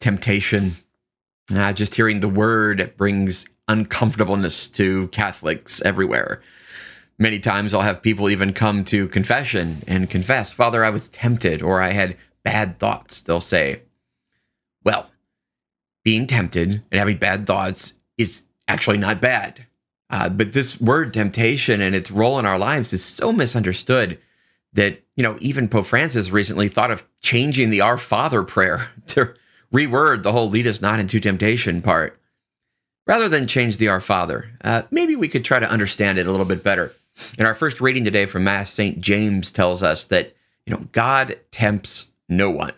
temptation. Uh, just hearing the word brings uncomfortableness to Catholics everywhere. Many times I'll have people even come to confession and confess, Father, I was tempted or I had bad thoughts. They'll say, Well, being tempted and having bad thoughts is actually not bad. Uh, but this word temptation and its role in our lives is so misunderstood that, you know, even Pope Francis recently thought of changing the Our Father prayer to reword the whole lead us not into temptation part. Rather than change the Our Father, uh, maybe we could try to understand it a little bit better. In our first reading today from Mass, St. James tells us that, you know, God tempts no one.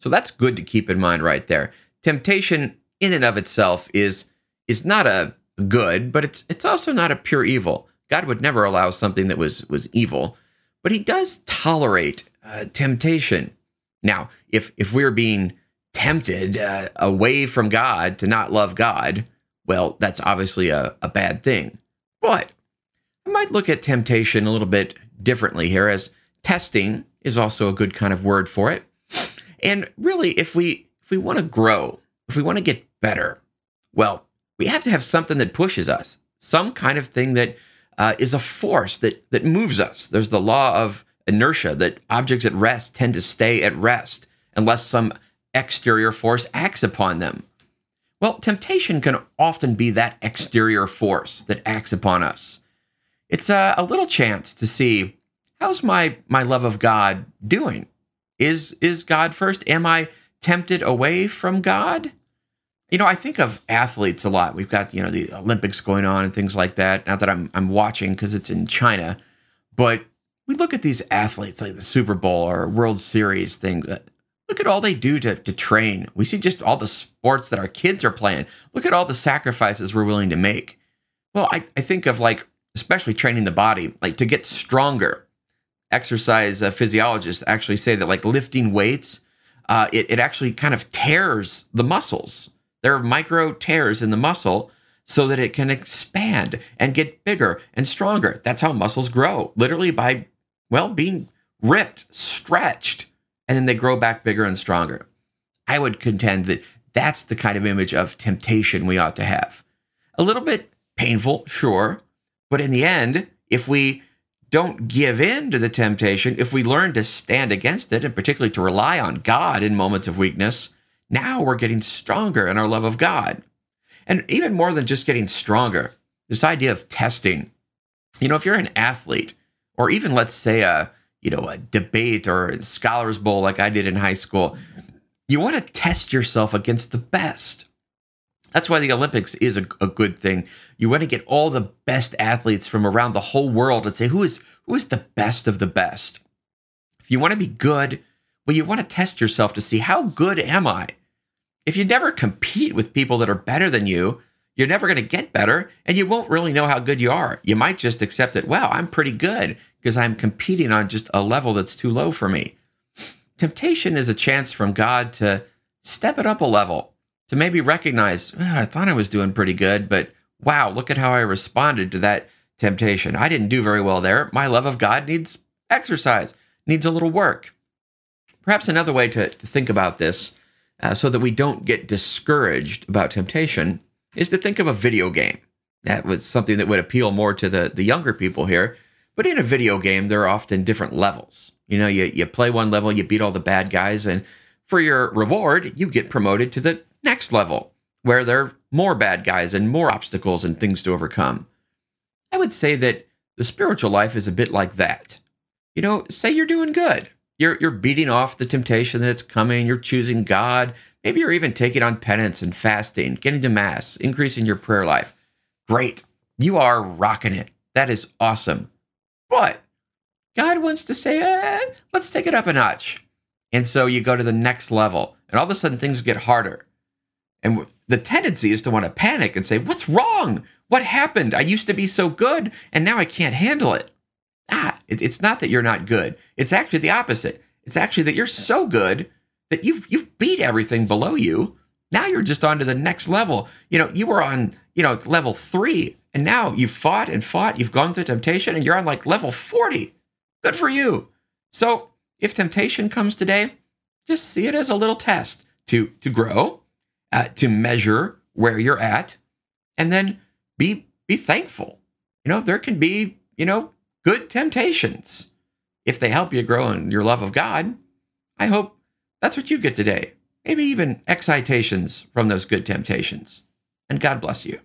So that's good to keep in mind right there. Temptation in and of itself is is not a good, but it's it's also not a pure evil. God would never allow something that was was evil, but he does tolerate uh, temptation. Now, if if we're being tempted uh, away from God to not love God, well, that's obviously a, a bad thing. But I might look at temptation a little bit differently here, as testing is also a good kind of word for it. And really, if we if we want to grow, if we want to get better, well, we have to have something that pushes us, some kind of thing that uh, is a force that that moves us. There's the law of inertia that objects at rest tend to stay at rest unless some exterior force acts upon them. Well, temptation can often be that exterior force that acts upon us. It's a, a little chance to see how's my my love of God doing? Is is God first? Am I tempted away from God? You know, I think of athletes a lot. We've got, you know, the Olympics going on and things like that. Not that I'm I'm watching because it's in China, but we look at these athletes like the Super Bowl or World Series things. Uh, Look at all they do to, to train. We see just all the sports that our kids are playing. Look at all the sacrifices we're willing to make. Well, I, I think of like, especially training the body, like to get stronger. Exercise uh, physiologists actually say that like lifting weights, uh, it, it actually kind of tears the muscles there are micro tears in the muscle so that it can expand and get bigger and stronger. That's how muscles grow, literally by, well, being ripped, stretched, and then they grow back bigger and stronger. I would contend that that's the kind of image of temptation we ought to have. A little bit painful, sure, but in the end, if we don't give in to the temptation, if we learn to stand against it, and particularly to rely on God in moments of weakness, now we're getting stronger in our love of God. And even more than just getting stronger, this idea of testing. You know, if you're an athlete, or even let's say a you know a debate or a scholars bowl like I did in high school, you want to test yourself against the best. That's why the Olympics is a, a, good thing. You want to get all the best athletes from around the whole world and say who is who is the best of the best. If you want to be good, well, you want to test yourself to see how good am I if you never compete with people that are better than you, you're never going to get better and you won't really know how good you are. You might just accept that, wow, I'm pretty good because I'm competing on just a level that's too low for me. Temptation is a chance from God to step it up a level, to maybe recognize, oh, I thought I was doing pretty good, but wow, look at how I responded to that temptation. I didn't do very well there. My love of God needs exercise, needs a little work. Perhaps another way to, to think about this uh, so that we don't get discouraged about temptation is to think of a video game. That was something that would appeal more to the, the younger people here. But in a video game, there are often different levels. You know, you, you play one level, you beat all the bad guys, and for your reward, you get promoted to the next level where there are more bad guys and more obstacles and things to overcome. I would say that the spiritual life is a bit like that. You know, say you're doing good. You're, you're beating off the temptation that's coming. You're choosing God. Maybe you're even taking on penance and fasting, getting to Mass, increasing your prayer life. Great. You are rocking it. That is awesome. But God wants to say, eh, let's take it up a notch. And so you go to the next level, and all of a sudden things get harder. And the tendency is to want to panic and say, What's wrong? What happened? I used to be so good, and now I can't handle it ah, it, it's not that you're not good. It's actually the opposite. It's actually that you're so good that you've you've beat everything below you. Now you're just on to the next level. You know, you were on, you know, level three, and now you've fought and fought, you've gone through temptation, and you're on like level 40. Good for you. So if temptation comes today, just see it as a little test to to grow, uh, to measure where you're at, and then be be thankful. You know, there can be you know good temptations if they help you grow in your love of God. I hope that's what you get today. Maybe even excitations from those good temptations. And God bless you.